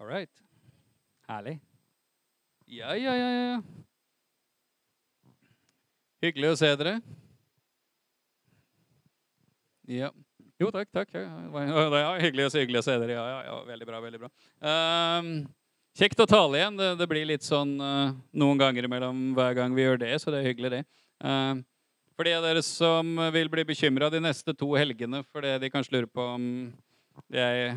All right. Herlig. Ja, ja, ja, ja. Hyggelig å se dere. Ja. Jo, takk, takk. Ja, hyggelig, hyggelig å se dere. Ja, ja, ja, veldig bra, veldig bra. Um, kjekt å tale igjen. Det, det blir litt sånn uh, noen ganger imellom hver gang vi gjør det, så det er hyggelig, det. Um, for de av dere som vil bli bekymra de neste to helgene fordi de kanskje lurer på om jeg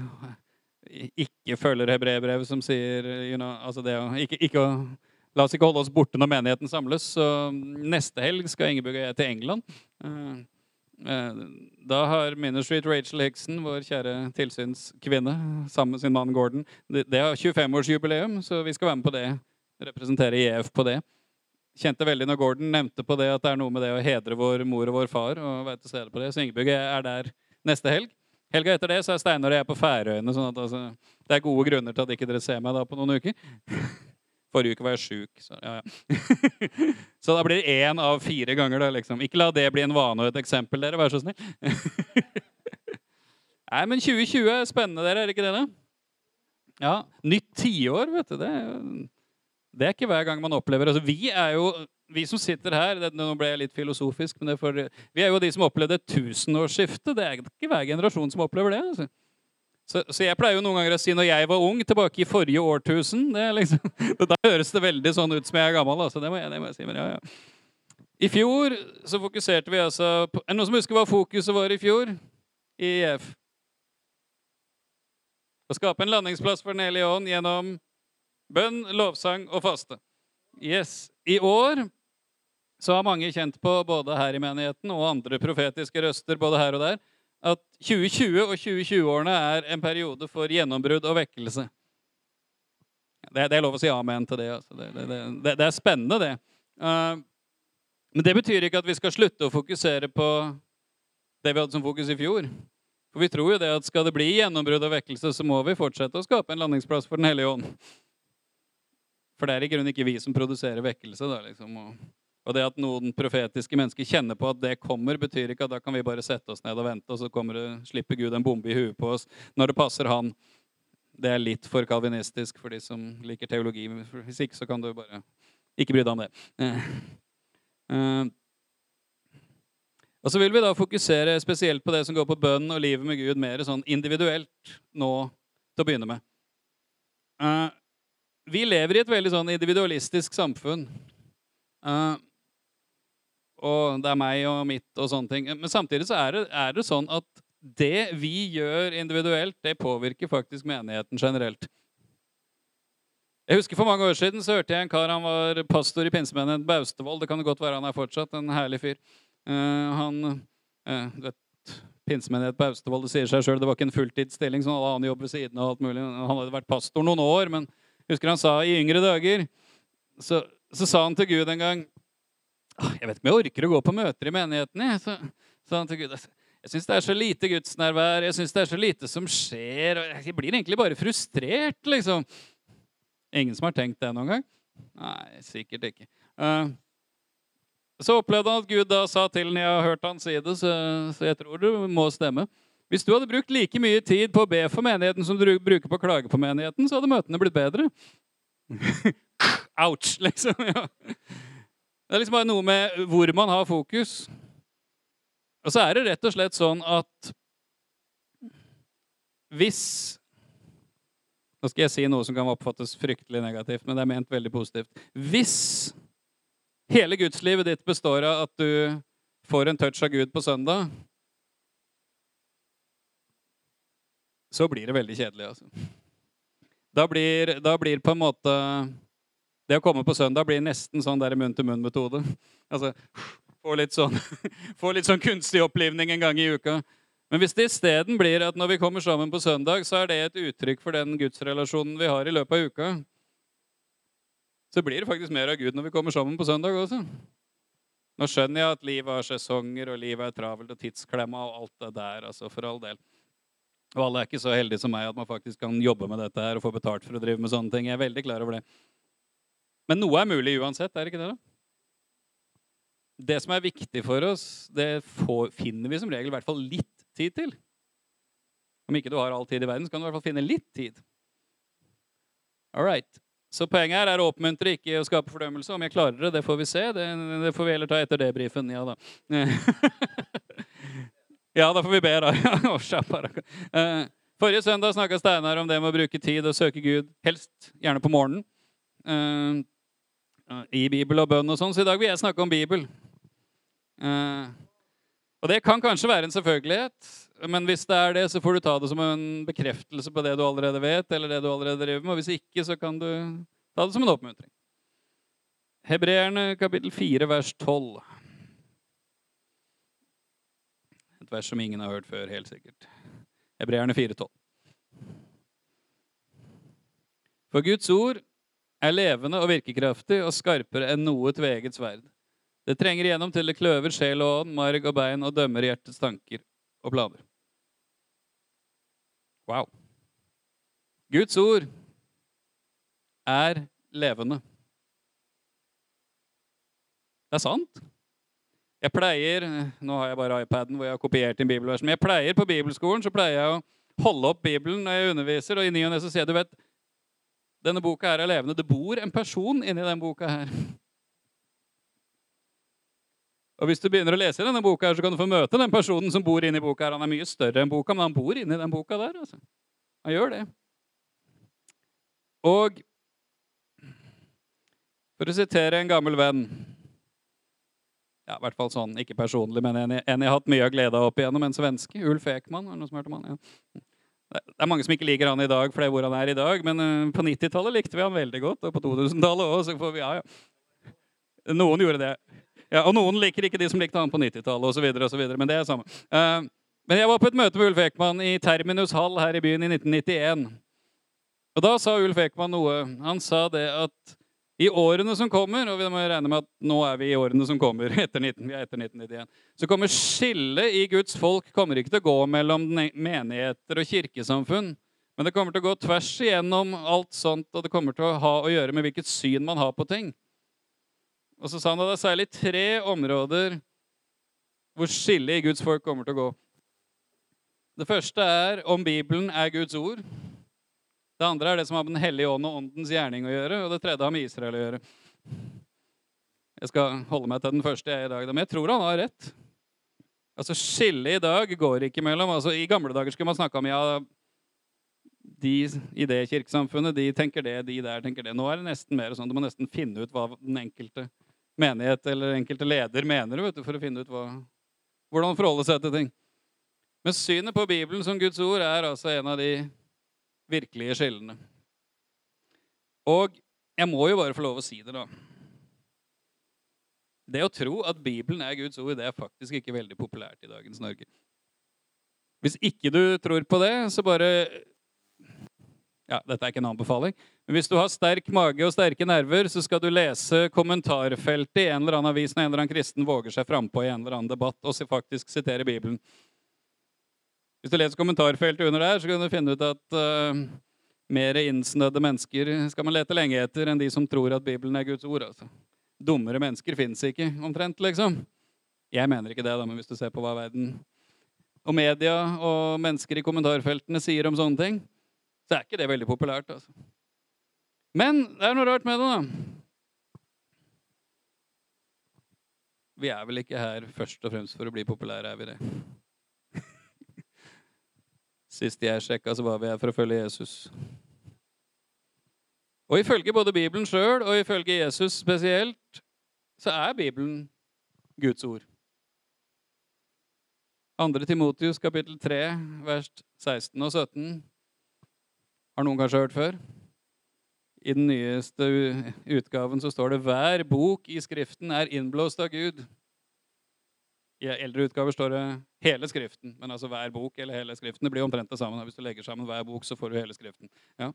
ikke følger hebreerbrevet som sier you know, altså det ikke, ikke La oss ikke holde oss borte når menigheten samles. Så neste helg skal Ingebjørg og jeg til England. Eh, eh, Da har Minner Street Rachel Hickson, vår kjære tilsynskvinne, sammen med sin mann Gordon Det, har 25-årsjubileum, så vi skal være med på det. Representere IEF på det. Kjente veldig når Gordon nevnte på det at det er noe med det å hedre vår mor og vår far. og være til stede på det. Så Ingebjørg er der neste helg. Helga etter det så er Steinar og jeg på Færøyene. sånn at altså, det er gode grunner til at ikke dere ser meg da på noen uker. Forrige uke var jeg sjuk. Så, ja, ja. så da blir det én av fire ganger. da, liksom. Ikke la det bli en vane og et eksempel, dere. Vær så snill. Nei, men 2020 er spennende, dere. Er det ikke det? da? Ja, Nytt tiår, vet du. Det, det er ikke hver gang man opplever altså, Vi er jo, vi som sitter her det, Nå ble jeg litt filosofisk, men for, vi er jo de som opplevde tusenårsskiftet. Det er ikke hver generasjon som opplever det. altså. Så, så jeg pleier jo noen ganger å si når jeg var ung, tilbake i forrige årtusen det liksom, Da høres det veldig sånn ut som jeg er gammel. Altså. Det, må jeg, det må jeg si. Men ja, ja. I fjor så fokuserte vi altså på, Er det noen som husker hva fokuset var i fjor? I IF? Å skape en landingsplass for Den hellige ånd gjennom bønn, lovsang og faste. Yes. I år så har mange kjent på, både her i menigheten og andre profetiske røster, både her og der, at 2020 og 2020-årene er en periode for gjennombrudd og vekkelse. Det, det er lov å si amen til det. Altså. Det, det, det, er spennende, det. Uh, men det betyr ikke at vi skal slutte å fokusere på det vi hadde som fokus i fjor. For vi tror jo det at skal det bli gjennombrudd og vekkelse, så må vi fortsette å skape en landingsplass for Den hellige ånd. For det er i grunnen ikke vi som produserer vekkelse. Da, liksom. og, og det at noen profetiske mennesker kjenner på at det kommer, betyr ikke at da kan vi bare sette oss ned og vente, og så kommer det, slipper Gud en bombe i huet på oss når det passer han. Det er litt for kalvinistisk for de som liker teologi. men Hvis ikke så kan du bare ikke bry deg om det. Eh, eh, og så vil vi da fokusere spesielt på det som går på bønn og livet med Gud, mer sånn individuelt nå til å begynne med. Eh, vi lever i et veldig sånn individualistisk samfunn. Og det er meg og mitt og sånne ting. Men samtidig så er det, er det sånn at det vi gjør individuelt, det påvirker faktisk menigheten generelt. Jeg husker For mange år siden så hørte jeg en kar han var pastor i pinsemenigheten Baustevoll. Det kan det godt være han er fortsatt. En herlig fyr. Uh, han uh, vet, Pinsemenighet på Austevoll, det sier seg sjøl, det var ikke en fulltidsstilling. som alle annen jobb ved siden av alt mulig. Han hadde vært pastor noen år, men husker han sa i yngre dager Så, så sa han til Gud en gang «Ah, Jeg vet ikke om jeg orker å gå på møter i menigheten. Jeg. Så så Gud jeg syns det er så lite gudsnærvær, jeg syns det er så lite som skjer. Jeg blir egentlig bare frustrert, liksom. Ingen som har tenkt det noen gang? Nei, sikkert ikke. Uh, så opplevde han at Gud da sa til ham, jeg har hørt han si det, så, så jeg tror det må stemme. Hvis du hadde brukt like mye tid på å be for menigheten som du bruker på å klage på menigheten, så hadde møtene blitt bedre. Ouch, liksom. Ja. Det er liksom bare noe med hvor man har fokus. Og så er det rett og slett sånn at hvis Nå skal jeg si noe som kan oppfattes fryktelig negativt, men det er ment veldig positivt. Hvis hele gudslivet ditt består av at du får en touch av Gud på søndag, så blir det veldig kjedelig. Altså. Da, blir, da blir på en måte Det å komme på søndag blir nesten sånn der munn-til-munn-metode. Altså, få litt, sånn, få litt sånn kunstig opplivning en gang i uka. Men hvis det isteden blir at når vi kommer sammen på søndag, så er det et uttrykk for den gudsrelasjonen vi har i løpet av uka, så blir det faktisk mer av Gud når vi kommer sammen på søndag også. Nå skjønner jeg at livet har sesonger, og livet er travelt og tidsklemma og alt det der, altså for all del. Og alle er ikke så heldige som meg at man faktisk kan jobbe med dette her og få betalt for å drive med sånne ting. Jeg er veldig klar over det. Men noe er mulig uansett, er det ikke det? da? Det som er viktig for oss, det får, finner vi som regel i hvert fall litt tid til. Om ikke du har all tid i verden, så kan du i hvert fall finne litt tid. All right. Så poenget her er å oppmuntre, ikke å skape fordømmelse. Om jeg klarer det, det får vi se. Det, det får vi heller ta etter debrifen. Ja da. ja, da får vi be, da. Eh, forrige søndag snakka Steinar om det med å bruke tid og søke Gud, helst gjerne på morgenen. I Bibel og bønn og sånn. Så i dag vil jeg snakke om Bibel. Uh, og det kan kanskje være en selvfølgelighet. Men hvis det er det, så får du ta det som en bekreftelse på det du allerede vet. eller det du allerede driver med, og Hvis ikke, så kan du ta det som en oppmuntring. Hebreerne kapittel 4, vers 12. Et vers som ingen har hørt før, helt sikkert. Hebreerne 4, 12. For Guds ord er levende og virkekraftig og skarpere enn noe tveegget sverd. Det trenger igjennom til det kløver sjel og ånd, marg og bein og dømmer hjertets tanker og planer. Wow. Guds ord er levende. Det er sant. Jeg pleier Nå har jeg bare iPaden hvor jeg har kopiert inn bibelversen. Men jeg pleier på bibelskolen så pleier jeg å holde opp Bibelen når jeg underviser. Og i ny og ne så sier jeg du vet, denne boka her er levende. Det bor en person inni denne boka her. Og Hvis du begynner å lese denne boka, her, så kan du få møte den personen som bor inni boka. her. Han er mye større enn boka, men han bor inni den boka der. Altså. Han gjør det. Og for å sitere en gammel venn ja, i hvert fall sånn, Ikke personlig, men en, jeg har hatt mye av glede av opp igjennom. En svenske. Ulf Ekman. Er det noen som hørte om han? Ja. Det er mange som ikke liker han i dag, for det er hvor han er i dag. Men uh, på 90-tallet likte vi han veldig godt, og på 2000-tallet òg. Så får vi, ja, ja. Noen gjorde det. Ja, og noen liker ikke de som likte han på 90-tallet osv. Men det er samme. Uh, men jeg var på et møte med Ulf Ekman i Terminus Hall her i byen i 1991. Og da sa Ulf Ekman noe. Han sa det at i årene som kommer, og vi må regne med at nå er vi i årene som kommer, etter, 19, etter 1991, så kommer skillet i Guds folk kommer ikke til å gå mellom menigheter og kirkesamfunn. Men det kommer til å gå tvers igjennom alt sånt, og det kommer til å ha å gjøre med hvilket syn man har på ting. Og så sa han at det er særlig tre områder hvor skillet i Guds folk kommer til å gå. Det første er om Bibelen er Guds ord. Det andre er det som har med Den hellige ånd og åndens gjerning å gjøre. Og det tredje har med Israel å gjøre. Jeg skal holde meg til den første jeg i dag, men jeg tror han har rett. Altså Skillet i dag går ikke mellom altså I gamle dager skulle man snakke om ja, de i det kirkesamfunnet de tenker det, de der tenker det. Nå er det nesten mer sånn, Du må nesten finne ut hva den enkelte menighet eller enkelte leder mener vet du, for å finne ut hva, hvordan forholde seg til ting. Men synet på Bibelen som Guds ord er altså en av de virkelige skillene. Og jeg må jo bare få lov å si det, da. Det å tro at Bibelen er Guds ord, det er faktisk ikke veldig populært i dagens Norge. Hvis ikke du tror på det, så bare ja, Dette er ikke en anbefaling. Men hvis du har sterk mage og sterke nerver, så skal du lese kommentarfeltet i en eller annen avis når en eller annen kristen våger seg frampå i en eller annen debatt og faktisk sitere Bibelen. Hvis du leser kommentarfeltet under der, så kan du finne ut at uh, mer innsnødde mennesker skal man lete lenge etter enn de som tror at Bibelen er Guds ord. altså. Dummere mennesker fins ikke, omtrent, liksom. Jeg mener ikke det, da, men hvis du ser på hva verden og media og mennesker i kommentarfeltene sier om sånne ting, så er ikke det veldig populært. altså. Men det er noe rart med det, da. Vi er vel ikke her først og fremst for å bli populære, er vi det? Sist jeg sjekka, så var vi her for å følge Jesus. Og ifølge både Bibelen sjøl og ifølge Jesus spesielt, så er Bibelen Guds ord. 2. Timotius kapittel 3, vers 16 og 17 har noen kanskje hørt før? I den nyeste utgaven så står det 'Hver bok i Skriften er innblåst av Gud'. I eldre utgaver står det 'hele Skriften', men altså hver bok eller hele Skriften. Det blir omtrent det samme. Hvis du legger sammen hver bok, så får du hele Skriften. Ja.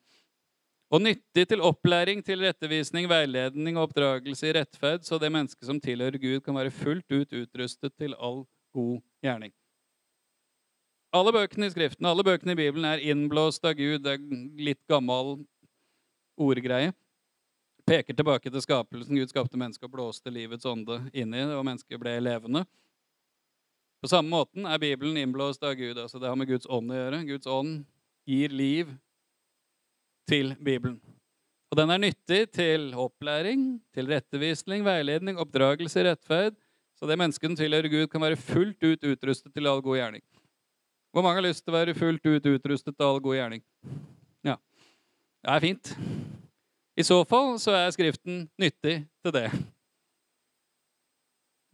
Og nyttig til opplæring, til rettevisning, veiledning og oppdragelse i rettferd, så det mennesket som tilhører Gud, kan være fullt ut utrustet til all god gjerning. Alle bøkene i Skriften, alle bøkene i Bibelen er innblåst av Gud. Det er litt gammel ordgreie. Peker tilbake til skapelsen. Gud skapte mennesket og blåste livets ånde inn i det, og mennesket ble levende. På samme måten er Bibelen innblåst av Gud. altså Det har med Guds ånd å gjøre. Guds ånd gir liv til Bibelen. Og den er nyttig til opplæring, til rettevisning, veiledning, oppdragelse, rettferd. Så det mennesket som tilhører Gud, kan være fullt ut utrustet til all god gjerning. Hvor mange har lyst til å være fullt ut utrustet til all god gjerning? Ja. Det er fint. I så fall så er Skriften nyttig til det.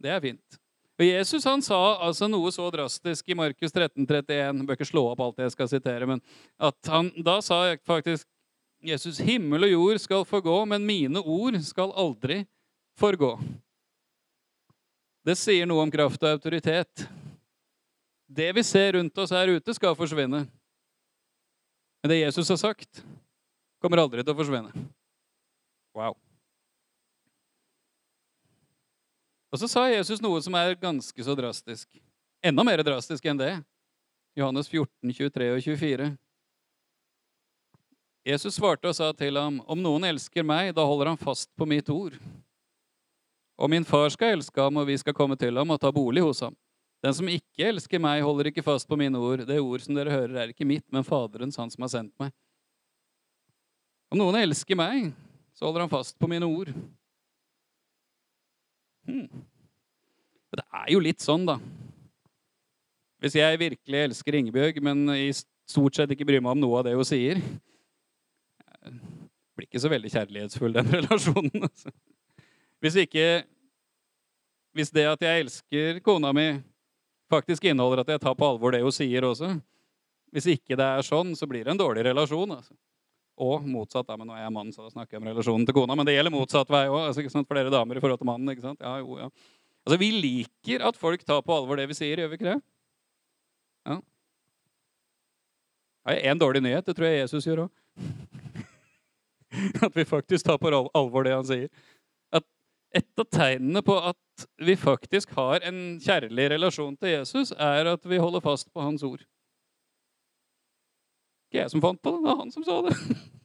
Det er fint. Og Jesus han sa altså noe så drastisk i Markus 13, 31 Bør ikke slå opp alt jeg skal sitere, men at han, da sa faktisk Jesus himmel og jord skal forgå, men mine ord skal aldri forgå. Det sier noe om kraft og autoritet. Det vi ser rundt oss her ute, skal forsvinne. Men det Jesus har sagt, kommer aldri til å forsvinne. Wow. Og så sa Jesus noe som er ganske så drastisk. Enda mer drastisk enn det. Johannes 14, 23 og 24. Jesus svarte og sa til ham, om noen elsker meg, da holder han fast på mitt ord. Og min far skal elske ham, og vi skal komme til ham og ta bolig hos ham. Den som ikke elsker meg, holder ikke fast på mine ord. Det ord som dere hører, er ikke mitt, men Faderens, han som har sendt meg. Om noen elsker meg, så holder han fast på mine ord. Hmm. Det er jo litt sånn, da. Hvis jeg virkelig elsker Ingebjørg, men i stort sett ikke bryr meg om noe av det hun sier Blir ikke så veldig kjærlighetsfull, den relasjonen. Altså. Hvis ikke Hvis det at jeg elsker kona mi, faktisk inneholder at jeg tar på alvor det hun sier også Hvis ikke det er sånn, så blir det en dårlig relasjon. Altså. Og motsatt. Da, men nå er jeg mann, så da snakker jeg om relasjonen til kona. Men det gjelder motsatt vei òg. Altså, for dere damer i forhold til mannen. ikke sant? Ja, jo, ja. Altså, Vi liker at folk tar på alvor det vi sier, gjør vi ikke det? Ja. Jeg har en dårlig nyhet. Det tror jeg Jesus gjør òg. At vi faktisk tar på alvor det han sier. At et av tegnene på at vi faktisk har en kjærlig relasjon til Jesus, er at vi holder fast på hans ord ikke jeg som fant på det, det var han som sa det.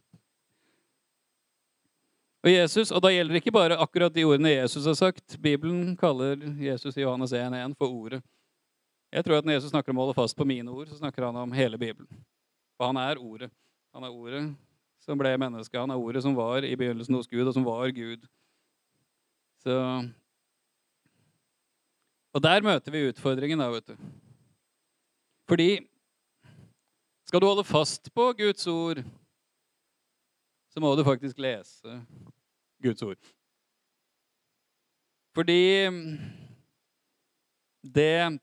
Og, Jesus, og da gjelder det ikke bare akkurat de ordene Jesus har sagt. Bibelen kaller Jesus i Johannes 1.1 for Ordet. Jeg tror at Når Jesus snakker om å holde fast på mine ord, så snakker han om hele Bibelen. For han er Ordet. Han er Ordet som ble menneske. Han er Ordet som var i begynnelsen hos Gud, og som var Gud. Så Og der møter vi utfordringen, da, vet du. Fordi skal du holde fast på Guds ord, så må du faktisk lese Guds ord. Fordi det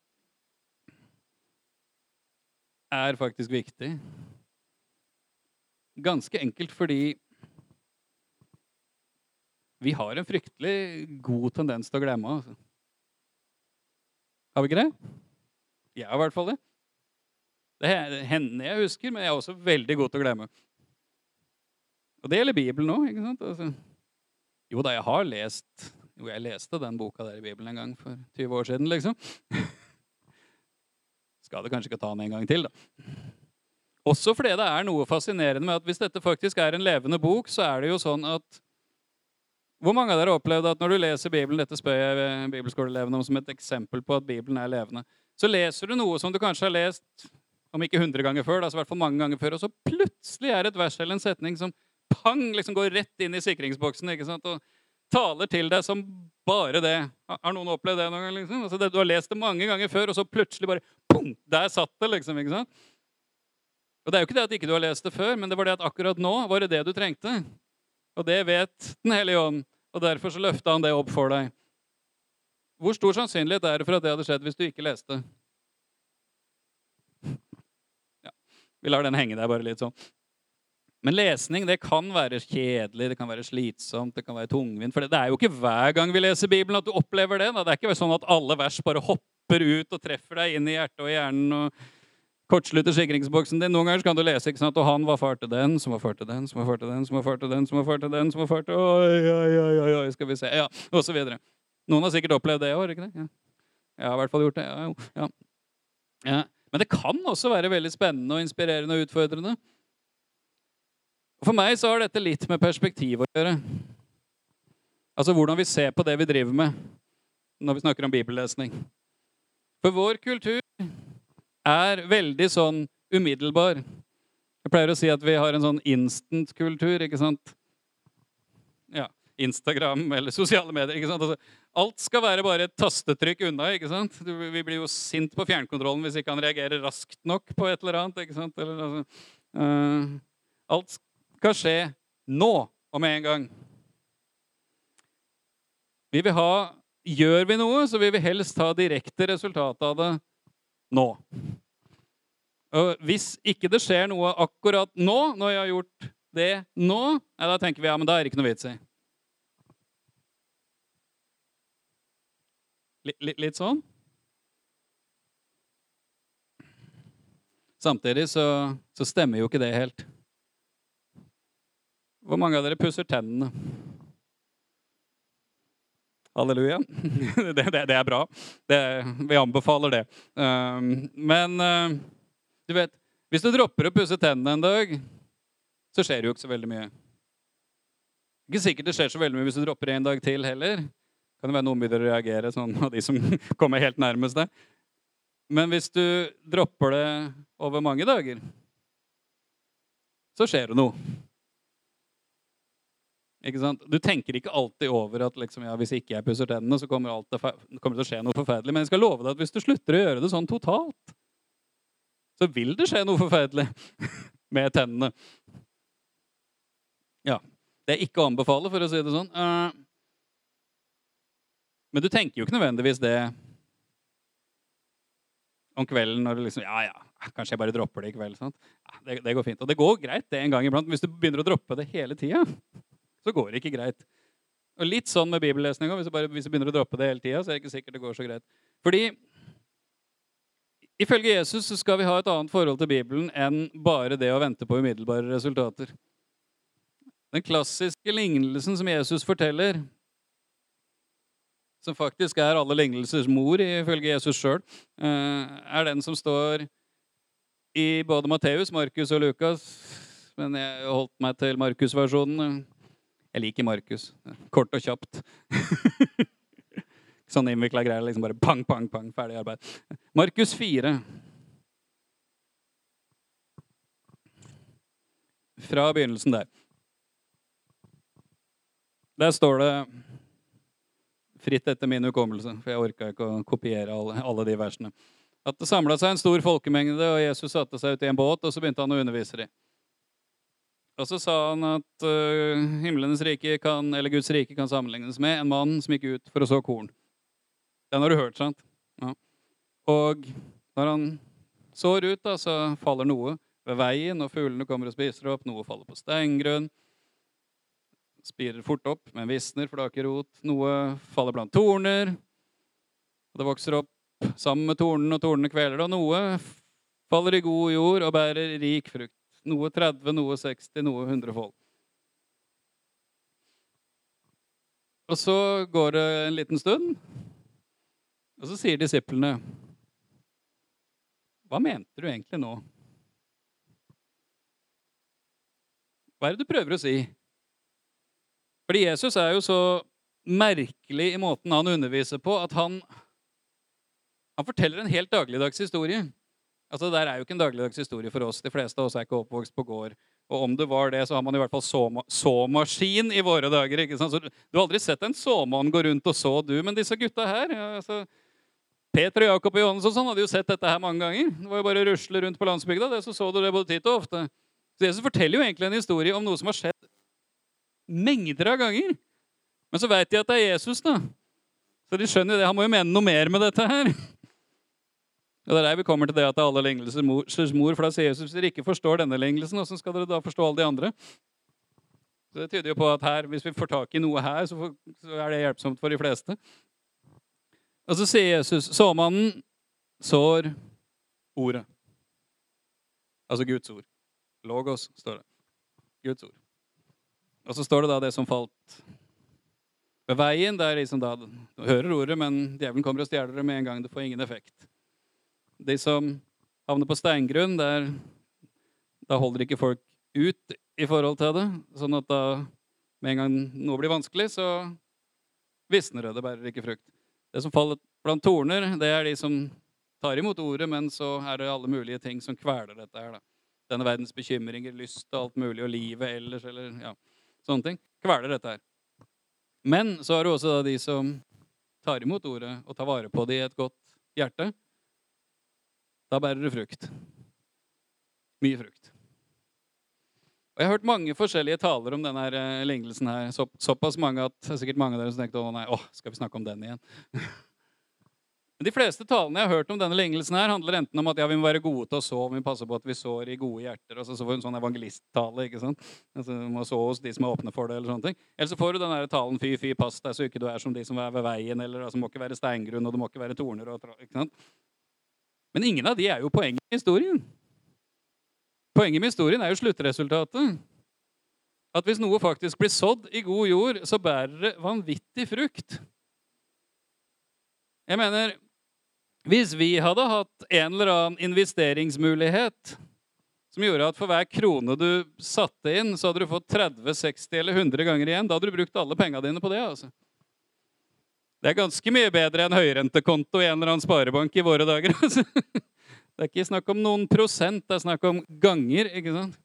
er faktisk viktig. Ganske enkelt fordi vi har en fryktelig god tendens til å glemme. Altså. Har vi ikke det? Jeg har i hvert fall det. Det hender jeg husker, men jeg er også veldig god til å glemme. Og det gjelder Bibelen òg. Altså, jo da, jeg har lest Jo, jeg leste den boka der i Bibelen en gang for 20 år siden, liksom. Skal det kanskje ikke ta den en gang til, da. Også fordi det er noe fascinerende med at hvis dette faktisk er en levende bok, så er det jo sånn at Hvor mange av dere har opplevd at når du leser Bibelen Dette spør jeg bibelskoleelevene om som et eksempel på at Bibelen er levende. Så leser du noe som du kanskje har lest om ikke hundre ganger før, da, så i hvert fall mange ganger før. Og så plutselig er det et vers eller en setning som pang, liksom går rett inn i sikringsboksen ikke sant? og taler til deg som bare det. Har noen opplevd det noen gang? Liksom? Altså det, du har lest det mange ganger før, og så plutselig bare pum, Der satt det, liksom. ikke sant? Og Det er jo ikke det at ikke du har lest det før, men det var det at akkurat nå var det det du trengte. Og det vet Den hellige ånd, og derfor så løfta han det opp for deg. Hvor stor sannsynlighet er det for at det hadde skjedd hvis du ikke leste? Vi lar den henge der bare litt sånn. Men lesning det kan være kjedelig, det kan være slitsomt, det kan være tungvint. For det er jo ikke hver gang vi leser Bibelen at du opplever det. Da. Det er ikke sånn at alle vers bare hopper ut og treffer deg inn i hjertet og hjernen. og kortslutter sikringsboksen din. Noen ganger kan du lese ikke sant? og han var far til den, som var far til den, som var far til den, som var far til den, som var far til den, som var far til Oi, oi, oi, oi, skal vi se Ja, og så videre. Noen har sikkert opplevd det òg, ikke det? Ja. Jeg har i hvert fall gjort det. Ja, jo. Ja. ja. Men det kan også være veldig spennende og inspirerende og utfordrende. For meg så har dette litt med perspektiv å gjøre. Altså hvordan vi ser på det vi driver med når vi snakker om bibellesning. For vår kultur er veldig sånn umiddelbar. Jeg pleier å si at vi har en sånn instant-kultur. ikke sant? ja, Instagram eller sosiale medier. ikke sant? Altså, alt skal være bare et tastetrykk unna. ikke sant? Vi blir jo sint på fjernkontrollen hvis ikke han reagerer raskt nok på et eller annet. ikke sant? Eller, altså, uh, alt skal skje nå og med en gang. Vi vil ha Gjør vi noe, så vil vi helst ha direkte resultat av det nå. Og hvis ikke det skjer noe akkurat nå, når jeg har gjort det nå, da tenker vi ja, men da er det ikke noe vits i. Litt, litt sånn. Samtidig så, så, stemmer jo ikke det helt. Hvor mange av dere pusser tennene? Halleluja. Det, det, det er bra. Det, vi anbefaler det. Um, men uh, du vet, hvis du dropper å pusse tennene en dag, så skjer det jo ikke så veldig mye. Ikke sikkert det skjer så veldig mye hvis du dropper en dag til heller. Kan det være noen begynner å reagere, sånn av de som kommer helt nærmest deg. Men hvis du dropper det over mange dager, så skjer det noe. Ikke sant? Du tenker ikke alltid over at liksom, ja, hvis ikke jeg pusser tennene, så kommer, det kommer til å skje noe forferdelig. Men jeg skal love deg at hvis du slutter å gjøre det sånn totalt, så vil det skje noe forferdelig med tennene. Ja. Det er ikke å anbefale, for å si det sånn. Men du tenker jo ikke nødvendigvis det om kvelden når du liksom Ja, ja, kanskje jeg bare dropper det i kveld. Ja, det, det, går fint. Og det går greit det en gang iblant. Hvis du begynner å droppe det hele tida, så går det ikke greit. Og litt sånn med bibellesninga. Hvis, hvis, du begynner å droppe det hele tida, så er det ikke sikkert det går så greit. Fordi ifølge Jesus så skal vi ha et annet forhold til Bibelen enn bare det å vente på umiddelbare resultater. Den klassiske lignelsen som Jesus forteller, som faktisk er alle lignelsers mor, ifølge Jesus sjøl, eh, er den som står i både Matteus, Markus og Lukas. Men jeg holdt meg til Markus-versjonen. Jeg liker Markus. Kort og kjapt. Sånn innvikla greier. liksom Bare pang, pang, pang, ferdig arbeid. Markus 4. Fra begynnelsen der. Der står det fritt etter min hukommelse, for jeg orka ikke å kopiere alle, alle de versene. At det samla seg en stor folkemengde, og Jesus satte seg ut i en båt, og så begynte han å undervise dem. Og så sa han at uh, himlenes rike kan, eller Guds rike kan sammenlignes med en mann som gikk ut for å så korn. Den har du hørt, sant? Ja. Og når han sår ut, da, så faller noe ved veien, og fuglene kommer og spiser opp. Noe faller på steingrunn spirer fort opp, men visner, for det har ikke rot. Noe faller blant torner. og Det vokser opp sammen med tornene, og tornene kveler det. Og noe faller i god jord og bærer rik frukt. Noe 30, noe 60, noe 100 fold. Og så går det en liten stund, og så sier disiplene Hva mente du egentlig nå? Hva er det du prøver å si? Fordi Jesus er jo så merkelig i måten han underviser på, at han, han forteller en helt dagligdags historie. Altså, Det der er jo ikke en dagligdags historie for oss. De fleste av oss er ikke oppvokst på gård. Og om det var det, så har man i hvert fall såma, såmaskin i våre dager. ikke sant? Så Du har aldri sett en såmann gå rundt og så, du. Men disse gutta her ja, altså, Peter og Jakob og Johannes og sånn hadde jo sett dette her mange ganger. Det var jo bare å rusle rundt på landsbygda, det, så så du det både titt og ofte. Så Jesus forteller jo egentlig en historie om noe som har skjedd mengder av ganger. Men så veit de at det er Jesus, da. Så de skjønner jo det. Han må jo mene noe mer med dette her. Og Det er der vi kommer til det at det er alle lignelsers mor. For da sier Jesus hvis dere ikke forstår denne lignelsen, hvordan skal dere da forstå alle de andre? Så Det tyder jo på at her, hvis vi får tak i noe her, så, er det hjelpsomt for de fleste. Og så sier Jesus såmannen sår ordet. Altså Guds ord. Logos, står det. Guds ord. Og så står det da det som falt ved veien. Det er liksom da, Du hører ordet, men djevelen kommer og stjeler det med en gang. Det får ingen effekt. De som havner på steingrunn, der, da holder ikke folk ut i forhold til det. Sånn at da med en gang noe blir vanskelig, så visner det. Det bærer ikke frukt. Det som faller blant torner, det er de som tar imot ordet, men så er det alle mulige ting som kveler dette her. da. Denne verdens bekymringer, lyst og alt mulig, og livet ellers, eller ja sånne ting, kveler dette her. Men så har du også de som tar imot ordet og tar vare på det i et godt hjerte. Da bærer det frukt. Mye frukt. Og Jeg har hørt mange forskjellige taler om denne eh, lignelsen her. Så, såpass mange at det er sikkert mange av dere som tenkte å nei, åh, skal vi snakke om den igjen? Men De fleste talene jeg har hørt om denne lignelsen, her handler enten om at ja, vi må være gode til å så, vi må passe på at vi sår i gode hjerter. altså så får du en sånn evangelisttale. ikke sant? Altså, du må så hos de som er åpne for det. Eller sånne ting. Eller så får du den der talen fy, fy, pass deg så ikke du er som de som er ved veien. eller altså, må ikke være steingrunn, og det må ikke være torner. Og, ikke sant? Men ingen av de er jo poenget i historien. Poenget med historien er jo sluttresultatet. At hvis noe faktisk blir sådd i god jord, så bærer det vanvittig frukt. Jeg mener, hvis vi hadde hatt en eller annen investeringsmulighet som gjorde at for hver krone du satte inn, så hadde du fått 30, 60 eller 100 ganger igjen, da hadde du brukt alle penga dine på det. altså. Det er ganske mye bedre enn høyrentekonto i en eller annen sparebank i våre dager. altså. Det er ikke snakk om noen prosent, det er snakk om ganger. ikke sant?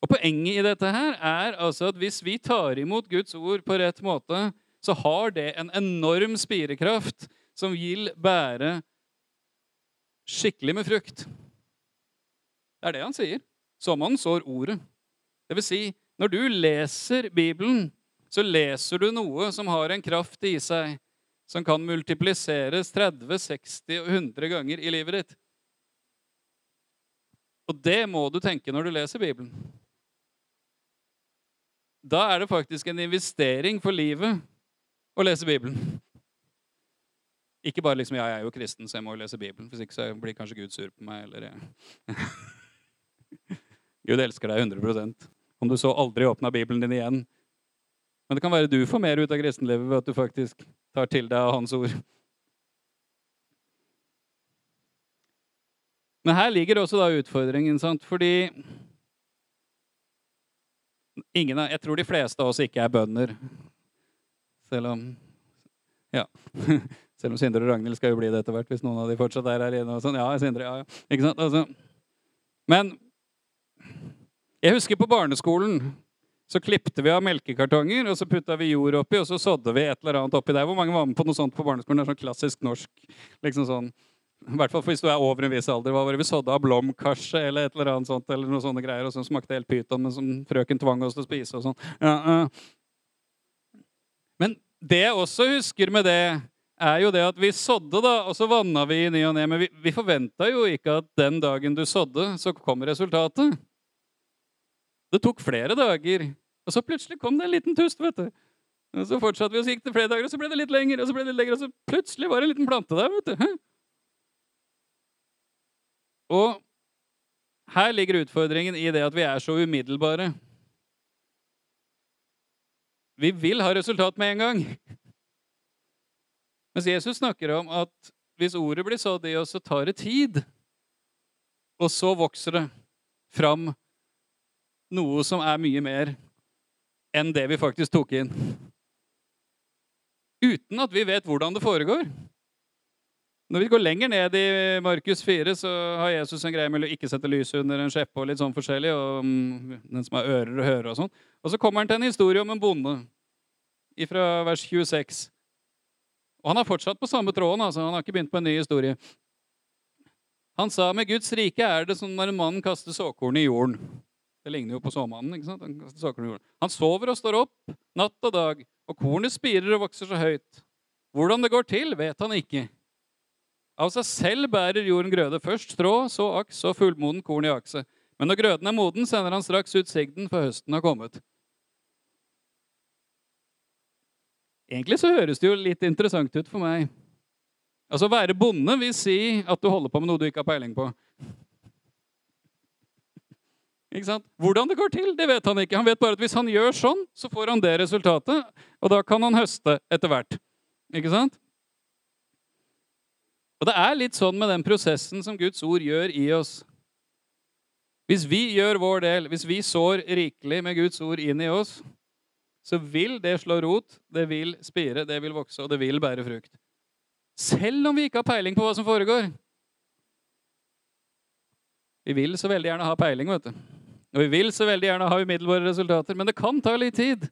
Og Poenget i dette her er altså at hvis vi tar imot Guds ord på rett måte, så har det en enorm spirekraft som vil bære skikkelig med frukt. Det er det han sier. Som han sår ordet. Det vil si, når du leser Bibelen, så leser du noe som har en kraft i seg som kan multipliseres 30, 60 og 100 ganger i livet ditt. Og det må du tenke når du leser Bibelen. Da er det faktisk en investering for livet å lese Bibelen. Ikke bare liksom, ja, jeg er jo kristen, så jeg må jo lese Bibelen. Hvis ikke så blir kanskje Gud sur på meg. eller... Gud elsker deg 100 om du så aldri åpna Bibelen din igjen. Men det kan være du får mer ut av kristenlivet ved at du faktisk tar til deg av Hans ord. Men her ligger også da utfordringen, sant? fordi ingen, Jeg tror de fleste av oss ikke er bønder. Selv om Ja. Selv om Sindre og Ragnhild skal jo bli det etter hvert, hvis noen av de fortsatt er her inne. og sånn. Ja, Sindre, ja, ja. Ikke sant? Altså. Men jeg husker på barneskolen så klipte vi av melkekartonger, og så putta vi jord oppi, og så sådde vi et eller annet oppi der. Hvor mange var med på noe sånt på barneskolen? Det er sånn klassisk norsk. liksom sånn, i hvert fall hvis du er over en viss alder. Hva var det vi sådde av blomkarse eller et eller annet sånt, eller noe sånne greier, og så smakte helt pyton, men som frøken tvang oss til å spise og sånn. Ja, uh. Men det jeg også husker med det, er jo det at vi sådde, da, og så vanna vi i ny og ne. Men vi, vi forventa jo ikke at den dagen du sådde, så kom resultatet. Det tok flere dager, og så plutselig kom det en liten tust. vet du. Og Så fortsatte vi, og så gikk det flere dager, og så ble det litt lenger, og så ble det litt lenger, og så plutselig var det en liten plante der. vet du. Og her ligger utfordringen i det at vi er så umiddelbare. Vi vil ha resultat med en gang. Mens Jesus snakker om at hvis ordet blir sådd i oss, så tar det tid. Og så vokser det fram noe som er mye mer enn det vi faktisk tok inn. Uten at vi vet hvordan det foregår. Når vi går lenger ned i Markus 4, så har Jesus en greie med å ikke sette lys under en skjeppe og litt sånn forskjellig, og mm, den som har ører og hører og sånn. Og så kommer han til en historie om en bonde fra vers 26. Og han har fortsatt på samme tråden. altså Han har ikke begynt på en ny historie. Han sa med Guds rike er det som når en mann kaster såkorn i jorden. Det ligner jo på såmannen. ikke sant? Han, i jorden. han sover og står opp natt og dag, og kornet spirer og vokser så høyt. Hvordan det går til, vet han ikke. Av seg selv bærer jorden grøde. Først strå, så aks så fullmoden korn i akset. Men når grøden er moden, sender han straks ut sigden, for høsten har kommet. Egentlig så høres det jo litt interessant ut for meg. Altså, Å være bonde vil si at du holder på med noe du ikke har peiling på. Ikke sant? Hvordan det går til, det vet han ikke. Han vet bare at hvis han gjør sånn, så får han det resultatet. Og da kan han høste etter hvert. Ikke sant? Og det er litt sånn med den prosessen som Guds ord gjør i oss. Hvis vi gjør vår del, hvis vi sår rikelig med Guds ord inn i oss, så vil det slå rot, det vil spire, det vil vokse, og det vil bære frukt. Selv om vi ikke har peiling på hva som foregår. Vi vil så veldig gjerne ha peiling, vet du. Og vi vil så veldig gjerne ha umiddelbare resultater, men det kan ta litt tid.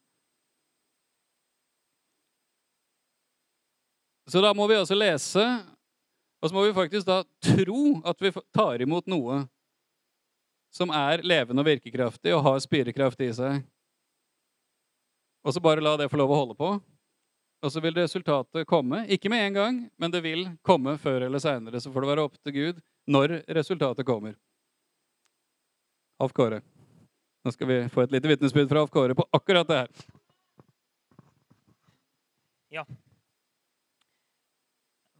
Så da må vi altså lese, og så må vi faktisk da tro at vi tar imot noe som er levende og virkekraftig og har spirekraft i seg. Og så bare la det få lov å holde på. Og så vil resultatet komme. Ikke med en gang, men det vil komme før eller seinere. Så får det være opp til Gud når resultatet kommer. Alf Kåre. Nå skal vi få et lite vitnesbyrd fra Alf Kåre på akkurat det her. Ja.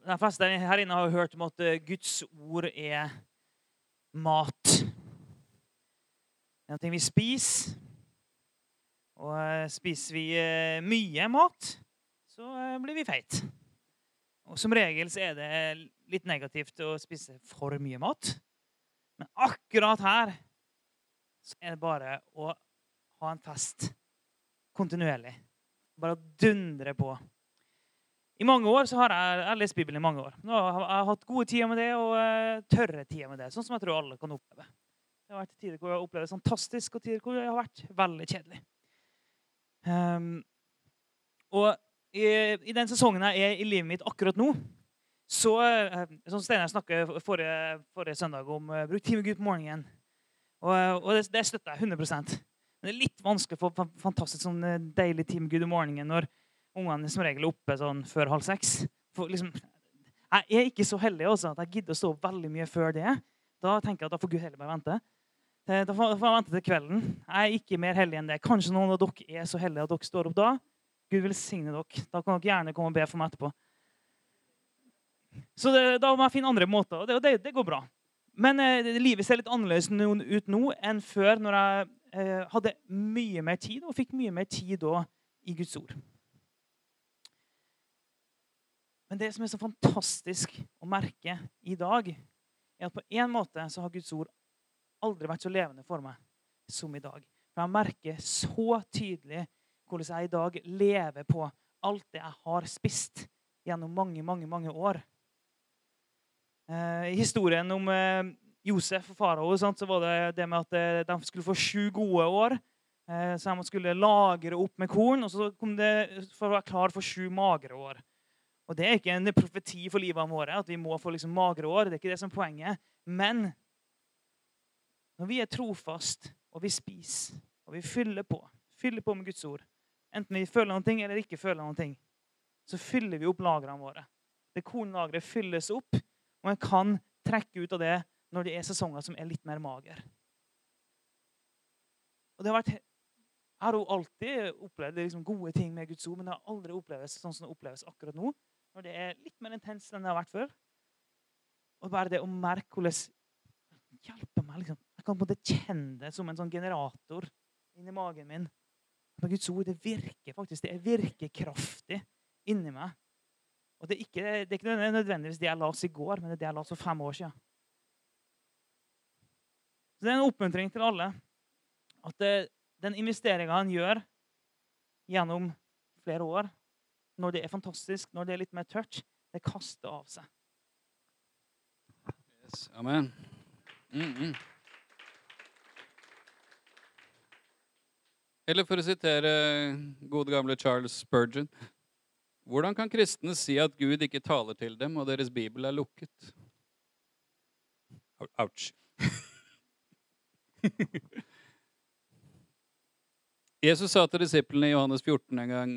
De fleste her inne har hørt om at eh, Guds ord er mat. Det er noe vi spiser. Og eh, spiser vi eh, mye mat, så blir vi feit. Og som regel så er det litt negativt å spise for mye mat. Men akkurat her så er det bare å ha en fest kontinuerlig. Bare dundre på. I mange år så har jeg, jeg lest Bibelen i mange år. Nå har jeg hatt gode tider med det og tørre tider med det. Sånn som jeg tror alle kan oppleve. Det har vært tider hvor jeg har opplevd det fantastisk, og tider hvor det har vært veldig kjedelig. Um, og i, i, den sesongen jeg er i livet mitt akkurat nå, så uh, Som Steinar snakket forrige, forrige, søndag om uh, bruk time good Gud på morgenen. Og, og det, det, støtter jeg 100 Men det er litt vanskelig å få fantastisk sånn deilig tid good morgenen når ungene som regel er oppe sånn før halv seks. For, liksom, jeg er ikke så heldig også, at jeg gidder å stå veldig mye før det. Da tenker jeg at da får Gud heller bare vente. Eh, da får jeg vente til kvelden. Jeg er ikke mer heldig enn det. Kanskje noen av dere er så heldige at dere står opp da. Gud velsigne dere. Da kan dere gjerne komme og be for meg etterpå. Så det, da må jeg finne andre måter, og det, det, det går bra. Men eh, livet ser litt annerledes ut nå enn før, når jeg eh, hadde mye mer tid, og fikk mye mer tid da i Guds ord. Men det som er så fantastisk å merke i dag, er at på en måte så har Guds ord aldri vært så levende for meg som i dag. For jeg merker så tydelig hvordan jeg i dag lever på alt det jeg har spist gjennom mange, mange, mange år. Eh, I historien om eh, Josef og farao så var det det med at eh, de skulle få sju gode år. Eh, så de skulle lagre opp med korn, og så kom det for å være klar for sju magre år. Og Det er ikke en profeti for livet våre at vi må få liksom magre år. det er ikke det som er poenget. Men når vi er trofast, og vi spiser, og vi fyller på, fyller på med Guds ord, enten vi føler noe eller ikke føler noe, så fyller vi opp lagrene våre. Det kornlageret fylles opp, og en kan trekke ut av det når det er sesonger som er litt mer mager. Og det har vært, Jeg har jo alltid opplevd liksom gode ting med Guds ord, men det har aldri opplevd sånn som det oppleves akkurat nå. Når det er litt mer intenst enn det har vært før. Og bare det å merke hvordan hjelper meg liksom. Jeg kan på en måte kjenne det som en sånn generator inni magen min. Men Guds ord det virker faktisk. Det virker kraftig inni meg. Og Det er ikke, det er ikke nødvendigvis det jeg la oss i går, men det er det jeg la oss for fem år siden. Så Det er en oppmuntring til alle at det, den investeringa han gjør gjennom flere år, når det er fantastisk, når det er litt mer tørt, det kaster av seg. Yes, amen. Mm -mm. Eller for å sitere gode gamle Charles Spurgeon Hvordan kan kristne si at Gud ikke taler til dem, og deres bibel er lukket? Ouch. Jesus sa til disiplene i Johannes 14 en gang,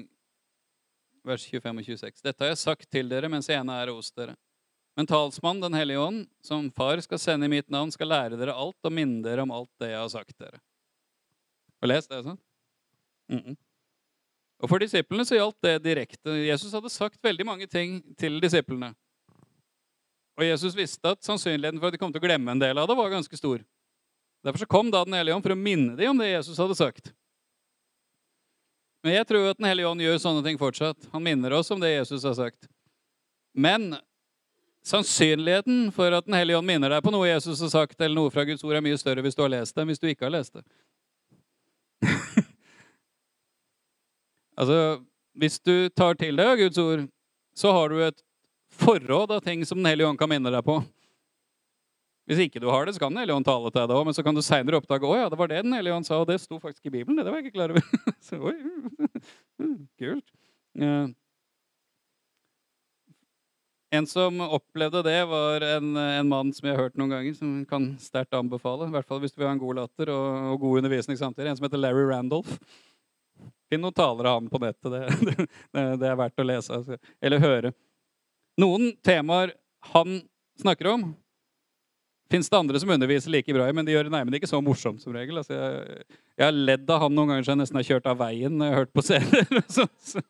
vers 25 og 26.: Dette har jeg sagt til dere mens jeg ene er hos dere. Men talsmannen, Den hellige ånd, som far skal sende i mitt navn, skal lære dere alt og minne dere om alt det jeg har sagt dere. Og les det? sånn? Mm -mm. Og For disiplene så gjaldt det direkte. Jesus hadde sagt veldig mange ting til disiplene. Og Jesus visste at sannsynligheten for at de kom til å glemme en del av det, var ganske stor. Derfor så kom da Den hellige ånd for å minne dem om det Jesus hadde sagt. Men jeg tror at Den hellige ånd gjør sånne ting fortsatt. Han minner oss om det Jesus har sagt. Men sannsynligheten for at Den hellige ånd minner deg på noe Jesus har sagt, eller noe fra Guds ord, er mye større hvis du har lest det, enn hvis du ikke har lest det. altså, hvis du tar til deg Guds ord, så har du et forråd av ting som Den hellige ånd kan minne deg på. Hvis ikke du har det, så kan Den hellige ånd tale til deg òg, men så kan du seinere oppdage å ja, det var det Den hellige ånd sa, og det sto faktisk i Bibelen. Det var jeg ikke klar over. så, oi, kult. Uh, En som opplevde det, var en, en mann som jeg har hørt noen ganger, som kan sterkt anbefale. I hvert fall hvis du vil ha en god latter og, og god undervisning samtidig. En som heter Larry Randolph. Finn noen taler av han på nettet. Det, det, det er verdt å lese altså. eller høre. Noen temaer han snakker om, fins det andre som underviser like bra i, men de gjør det nærmere ikke så morsomt som regel. Altså, jeg, jeg, har ledd av han noen ganger så jeg nesten har kjørt av veien når jeg har hørt på serier.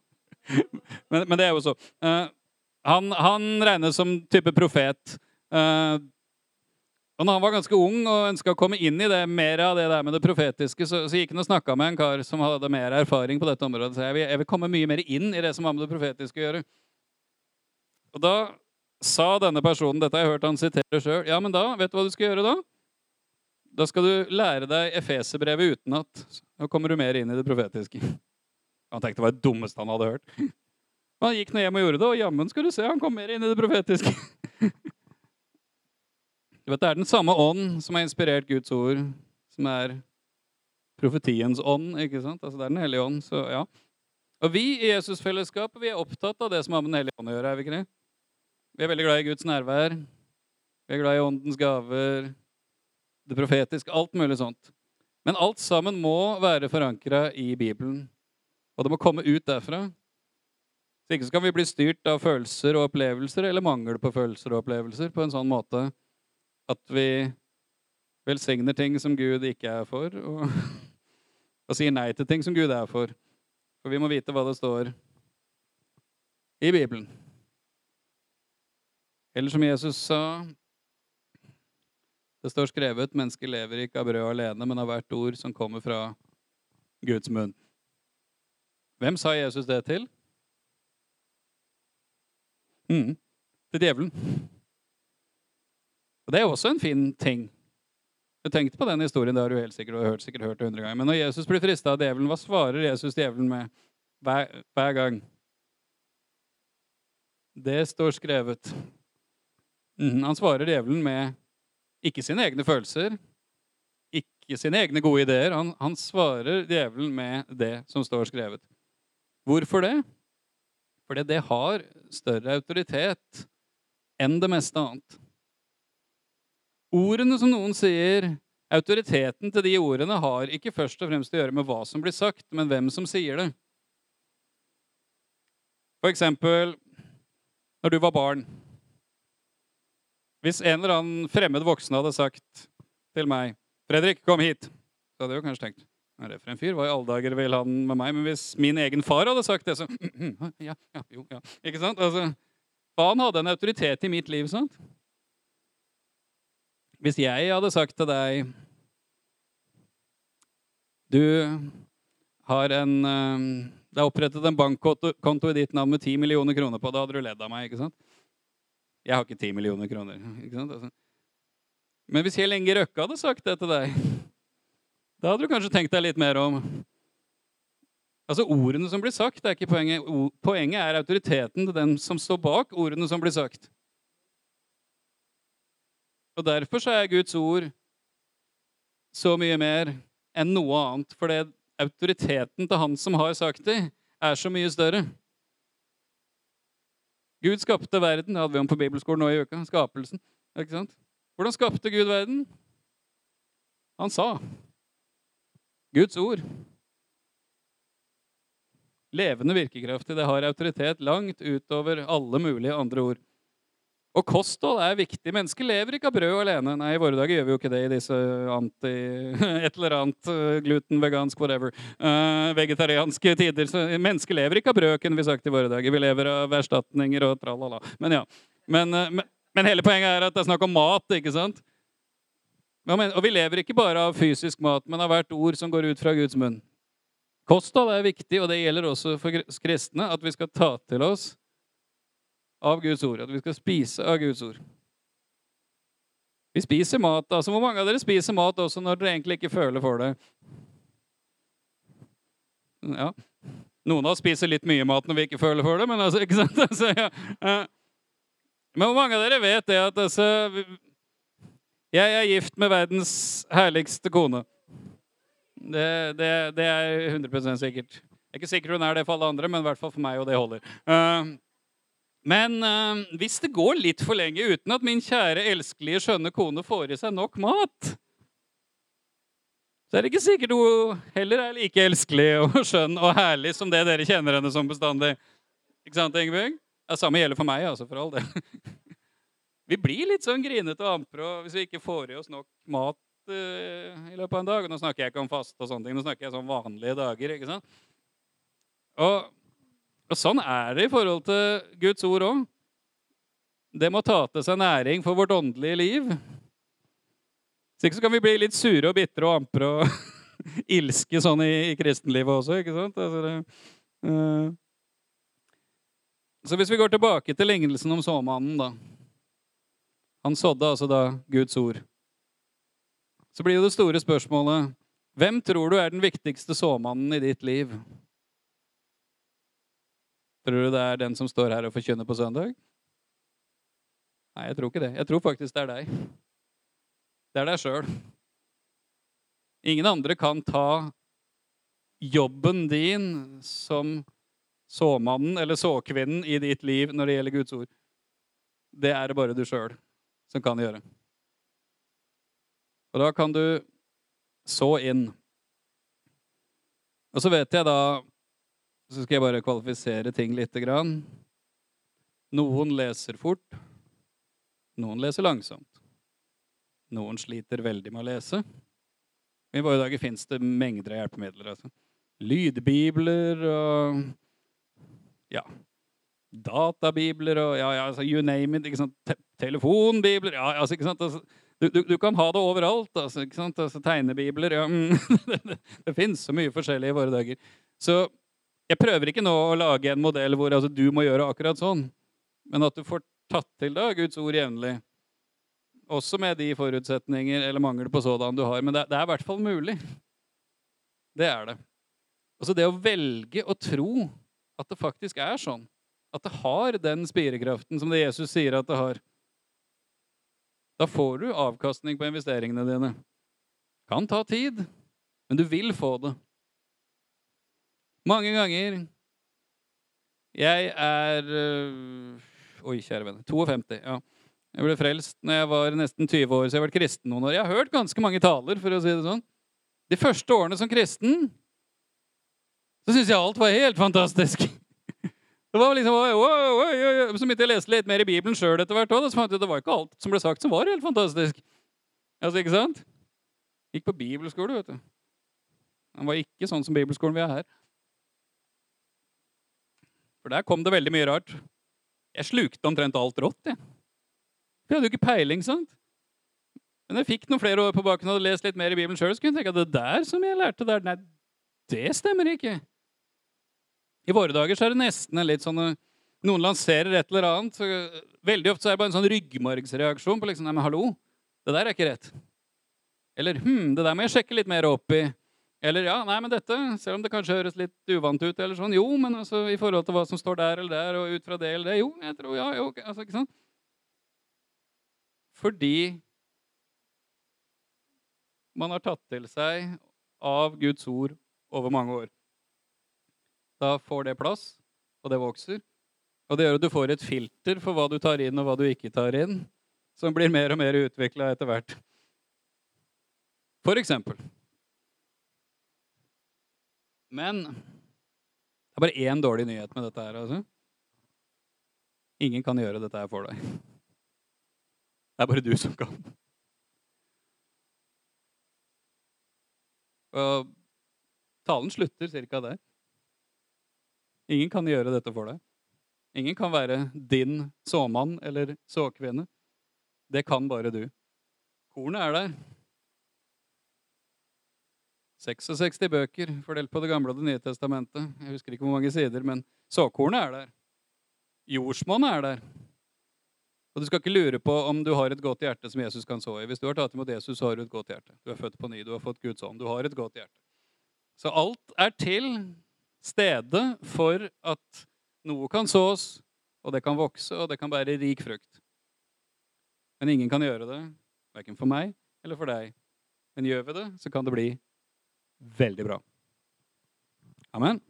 men, men, det er jo så. Uh, han, han, regnes som type profet. Uh, og når han var ganske ung og ønska å komme inn i det, mer av det der med det profetiske, så, så gikk han og snakka med en kar som hadde mer erfaring på dette området. Så jeg vil, jeg vil komme mye mer inn i det som har med det profetiske å gjøre. Og da sa denne personen, dette har jeg hørt han sitere sjøl, ja, men da, vet du hva du skal gjøre da? Da skal du lære deg Efeserbrevet utenat. Da kommer du mer inn i det profetiske. Han tenkte det var det dummeste han hadde hørt. Men han gikk nå hjem og gjorde det, og jammen skal du se, han kom mer inn i det profetiske. Du vet, Det er den samme ånd som har inspirert Guds ord, som er profetiens ånd. ikke sant? Altså Det er Den hellige ånd. så ja. Og vi i Jesusfellesskapet vi er opptatt av det som har med Den hellige ånd å gjøre. er Vi ikke det? Vi er veldig glad i Guds nærvær. Vi er glad i åndens gaver, det profetiske, alt mulig sånt. Men alt sammen må være forankra i Bibelen. Og det må komme ut derfra. Så ikke skal vi bli styrt av følelser og opplevelser eller mangel på følelser og opplevelser på en sånn måte at vi velsigner ting som Gud ikke er for, og, og sier nei til ting som Gud er for. For vi må vite hva det står i Bibelen. Eller som Jesus sa Det står skrevet 'Mennesket lever ikke av brød alene, men av hvert ord som kommer fra Guds munn'. Hvem sa Jesus det til? Mm, til djevelen. Og Det er også en fin ting. Jeg tenkte på den historien, det har du helt sikkert, og hørt, sikkert hørt hundre ganger. Men når Jesus blir frista av djevelen, hva svarer Jesus djevelen med hver, hver, gang? Det står skrevet. Mm, han svarer djevelen med ikke sine egne følelser, ikke sine egne gode ideer. Han, han svarer djevelen med det som står skrevet. Hvorfor det? Fordi det har større autoritet enn det meste annet. Ordene som noen sier, autoriteten til de ordene, har ikke først og fremst å gjøre med hva som blir sagt, men hvem som sier det. For eksempel når du var barn. Hvis en eller annen fremmed voksen hadde sagt til meg 'Fredrik, kom hit', så hadde jeg jo kanskje tenkt hva er det for en fyr? Hva i alle dager vil han med meg? Men hvis min egen far hadde sagt det, så Ja, ja, jo, ja. Ikke sant? Altså, han hadde en autoritet i mitt liv, sant? Hvis jeg hadde sagt til deg Du har en ehm, Det er opprettet en bankkonto i ditt navn med 10 millioner kroner på. Da hadde du ledd av meg, ikke sant? Jeg har ikke 10 millioner kroner. ikke sant? Altså. Men hvis Kjell Inge Røkke hadde sagt det til deg da hadde du kanskje tenkt deg litt mer om Altså, Ordene som blir sagt, er ikke poenget. Poenget er autoriteten til den som står bak ordene som blir sagt. Og Derfor er Guds ord så mye mer enn noe annet. Fordi autoriteten til han som har sagt det, er så mye større. Gud skapte verden. Det hadde vi om på bibelskolen nå i uka. Skapelsen. Ikke sant? Hvordan skapte Gud verden? Han sa. Guds ord. Levende virkekraftig. Det har autoritet langt utover alle mulige andre ord. Og kosthold er viktig. Mennesker lever ikke av brød alene. Nei, i våre dager gjør vi jo ikke det i disse anti... Et eller annet uh, gluten, vegansk, whatever. Uh, vegetarianske tider. Så mennesker lever ikke av brød, kunne vi sagt i våre dager. Vi lever av erstatninger og tralala. Men ja. Men, uh, men hele poenget er at det er snakk om mat, ikke sant? Og vi lever ikke bare av fysisk mat, men av hvert ord som går ut fra Guds munn. Kosthold er viktig, og det gjelder også for kristne, at vi skal ta til oss av Guds ord. At vi skal spise av Guds ord. Vi spiser mat. altså Hvor mange av dere spiser mat også når dere egentlig ikke føler for det? Ja. Noen av oss spiser litt mye mat når vi ikke føler for det, men altså, ikke sant? Altså, ja. Men hvor mange av dere vet det at altså, jeg er gift med verdens herligste kone. Det, det, det er 100 sikkert. Jeg er ikke sikker hun er det for alle andre, men i hvert fall for meg, og det holder. Uh, Men øh, hvis det går litt for lenge uten at min kjære, elskelige, skjønne kone får i seg nok mat, så er det ikke sikkert hun heller er like elskelig og skjønn og herlig som det dere kjenner henne som bestandig. Ikke sant, Ingebjørg? Det samme gjelder for meg, altså, for all del. Vi blir litt sånn grinete og ampre hvis vi ikke får i oss nok mat øh, i løpet av en dag. Nå snakker jeg ikke om fast og sånne ting, nå snakker jeg om vanlige dager. ikke sant? Og, og sånn er det i forhold til Guds ord òg. Det må ta til seg næring for vårt åndelige liv. Så ikke så kan vi bli litt sure og bitre og ampre og ilske sånn i, i, kristenlivet også, ikke sant? Altså det, uh. Så hvis vi går tilbake til lignelsen om såmannen, da. Han sådde altså da Guds ord. Så blir jo det store spørsmålet Hvem tror du er den viktigste såmannen i ditt liv? Tror du det er den som står her og forkynner på søndag? Nei, jeg tror ikke det. Jeg tror faktisk det er deg. Det er deg sjøl. Ingen andre kan ta jobben din som såmannen eller såkvinnen i ditt liv når det gjelder Guds ord. Det er det bare du sjøl som kan gjøre. Og da kan du så inn. Og så vet jeg da Så skal jeg bare kvalifisere ting lite grann. Noen leser fort. Noen leser langsomt. Noen sliter veldig med å lese. I våre dager fins det mengder av hjelpemidler. Altså. Lydbibler og ja, databibler og ja, ja, altså, you name it. ikke sant? Te telefonbibler ja, altså, ikke sant? Altså, du, du, du, kan ha det overalt. Altså, ikke sant? Altså, tegnebibler ja, mm, Det, det fins så mye forskjellig i våre dager. Så jeg prøver ikke nå å lage en modell hvor altså, du må gjøre akkurat sånn, men at du får tatt til da Guds ord jevnlig. Også med de forutsetninger eller mangel på sådan du har. Men det, det er i hvert fall mulig. Det er det. Altså det å velge å tro at det faktisk er sånn. At det har den spirekraften som det Jesus sier at det har. Da får du avkastning på investeringene dine. Kan ta tid, men du vil få det. Mange ganger Jeg er øh, Oi, kjære venner. 52. ja. Jeg ble frelst når jeg var nesten 20 år, så jeg har vært kristen noen år. Jeg har hørt ganske mange taler, for å si det sånn. De første årene som kristen så syntes jeg alt var helt fantastisk. Det var liksom, oi, oi, oi, Så begynte jeg å lese litt mer i Bibelen sjøl etter hvert òg. Så fant jeg at det var ikke alt som ble sagt, som var helt fantastisk. Altså, ikke sant? Gikk på bibelskole, vet du. Den var ikke sånn som bibelskolen vi er her. For der kom det veldig mye rart. Jeg slukte omtrent alt rått, jeg. For jeg hadde jo ikke peiling, sant? Men jeg fikk noen flere år på baken og hadde lest litt mer i Bibelen sjøl, så kunne jeg tenke at det der som jeg lærte der, nei, det stemmer ikke. I våre dager så er det nesten litt sånn Noen lanserer et eller annet. Så veldig ofte så er det bare en sånn ryggmargsreaksjon på liksom Nei, men hallo, det der er ikke rett. Eller hm, det der må jeg sjekke litt mer opp i. Eller ja, nei, men dette, selv om det kanskje høres litt uvant ut, eller sånn, jo, men altså, i forhold til hva som står der eller der, og ut fra det eller det, jo, jeg tror, ja, jo, altså, ikke sant? Fordi man har tatt til seg av Guds ord over mange år. Da får det plass, og det vokser. Og det gjør at du får et filter for hva du tar inn, og hva du ikke tar inn, som blir mer og mer utvikla etter hvert. For eksempel. Men det er bare én dårlig nyhet med dette her. altså. Ingen kan gjøre dette her for deg. Det er bare du som kan. Og talen slutter ca. der. Ingen kan gjøre dette for deg. Ingen kan være din såmann eller såkvinne. Det kan bare du. Kornet er der. 66 bøker fordelt på Det gamle og Det nye testamentet. Jeg husker ikke hvor mange sider, men såkornet er der. Jordsmonnet er der. Og Du skal ikke lure på om du har et godt hjerte som Jesus kan så i. Hvis du har tatt imot Jesus, så har du et godt hjerte. Du er født på ny, du har fått Guds ånd. Du har et godt hjerte. Så alt er til stede for at noe kan sås, og det kan vokse, og det kan bære rik frukt. Men ingen kan gjøre det, verken for meg eller for deg. Men gjør vi det, så kan det bli veldig bra. Amen.